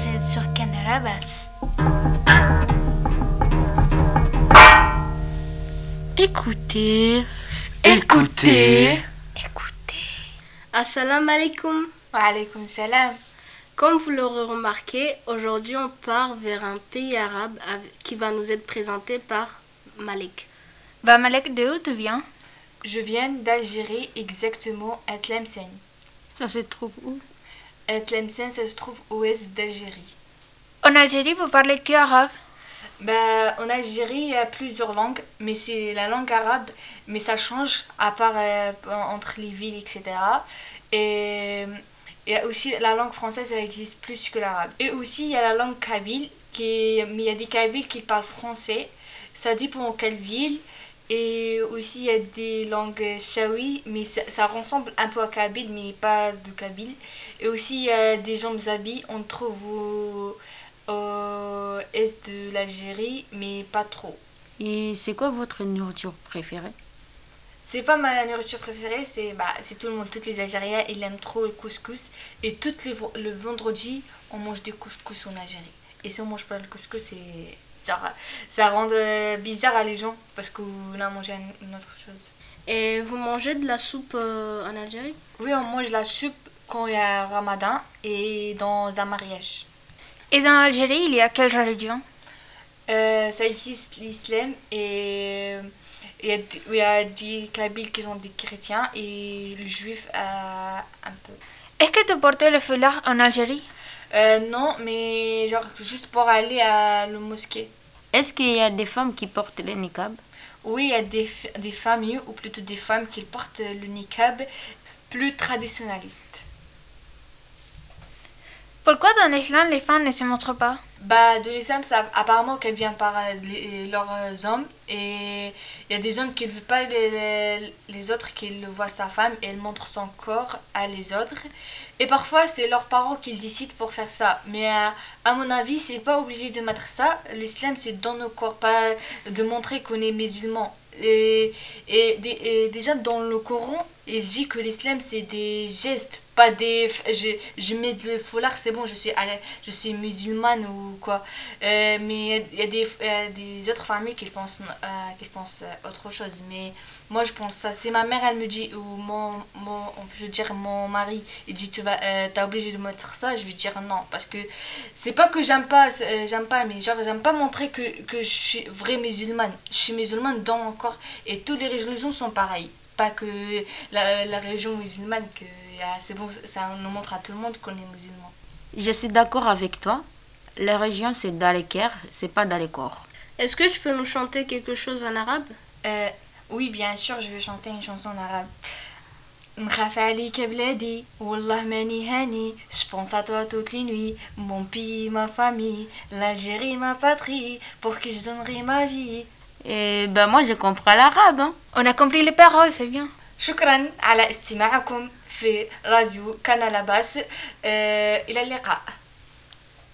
Vous êtes sur Canal Basse. Écoutez. Écoutez. Écoutez. Assalamu alaikum. Wa alaykoum salam. Comme vous l'aurez remarqué, aujourd'hui on part vers un pays arabe qui va nous être présenté par Malik. Bah Malek, de où tu viens? Je viens d'Algérie, exactement à Tlemcen. Ça se trouve où? Tlemcen, ça se trouve au ouest d'Algérie. En Algérie, vous parlez que arabe? Bah, en Algérie, il y a plusieurs langues, mais c'est la langue arabe, mais ça change à part euh, entre les villes, etc. Et il y a aussi la langue française, elle existe plus que l'arabe. Et aussi, il y a la langue kabyle, qui mais il y a des kabyles qui parlent français. Ça dépend quelle ville. Et aussi, il y a des langues shawi, mais ça, ça ressemble un peu à kabyle, mais pas de kabyle. Et aussi, il y a des gens zabi, on trouve au, au est de l'Algérie, mais pas trop. Et c'est quoi votre nourriture préférée? C'est pas ma nourriture préférée, c'est bah, tout le monde, tous les Algériens, ils aiment trop le couscous. Et tout les, le vendredi, on mange du couscous en Algérie. Et si on mange pas le couscous, c'est genre ça rend euh, bizarre à les gens parce qu'on a mangé un- une autre chose. Et vous mangez de la soupe euh, en Algérie? Oui, on mange la soupe quand il y a ramadan et dans un mariage. Et dans l'Algérie, il y a quelle religion? Euh, ça existe l'islam et il y, a, il y a des Kabyles qui sont des chrétiens et les juifs euh, un peu. Est-ce que tu portais le foulard en Algérie? Euh, non, mais genre juste pour aller à la mosquée. Est-ce qu'il y a des femmes qui portent le niqab? Oui, il y a des, f- des familles, ou plutôt des femmes qui portent le niqab plus traditionnaliste. Pourquoi dans l'islam, les femmes ne se montrent pas? Bah, de l'islam, ça apparemment qu'elle vient par euh, les- leurs euh, hommes et il y a des hommes qui ne veulent pas les, les- autres qui le voient sa femme et elle montre son corps à les autres. Et parfois, c'est leurs parents qui décident pour faire ça. Mais euh, à mon avis, c'est pas obligé de mettre ça. L'islam, c'est dans nos corps, pas de montrer qu'on est musulman. Et, et, et déjà, dans le Coran, il dit que l'islam, c'est des gestes, pas des. Je, je mets le foulard, c'est bon, je suis, je suis musulmane ou quoi. Euh, mais il y a des, euh, des autres familles qui pensent, euh, qui pensent autre chose. Mais moi, je pense ça. Si ma mère, elle me dit, ou mon, mon, on peut dire mon mari, il dit, tu vas, t'es obligé de mettre ça, je vais dire non. Parce que c'est pas que j'aime pas, j'aime pas, mais genre, j'aime pas montrer que, que je suis vraie musulmane. Je suis musulmane dans mon corps. Et toutes les religions sont pareilles pas que la, la religion musulmane, que ah, c'est bon, ça nous montre à tout le monde qu'on est musulman. Je suis d'accord avec toi. La religion, c'est dans les cœurs, c'est pas dans les corps. Est-ce que tu peux nous chanter quelque chose en arabe? Euh, Oui, bien sûr, je vais chanter une chanson en arabe. Je pense à toi toutes les nuits, mon pays, ma famille, l'Algérie, ma patrie, pour qui je donnerai ma vie. Et ben moi, je comprends l'arabe. Hein. On a compris les paroles, c'est bien. شكرا على استماعكم في راديو كان باس آه إلى اللقاء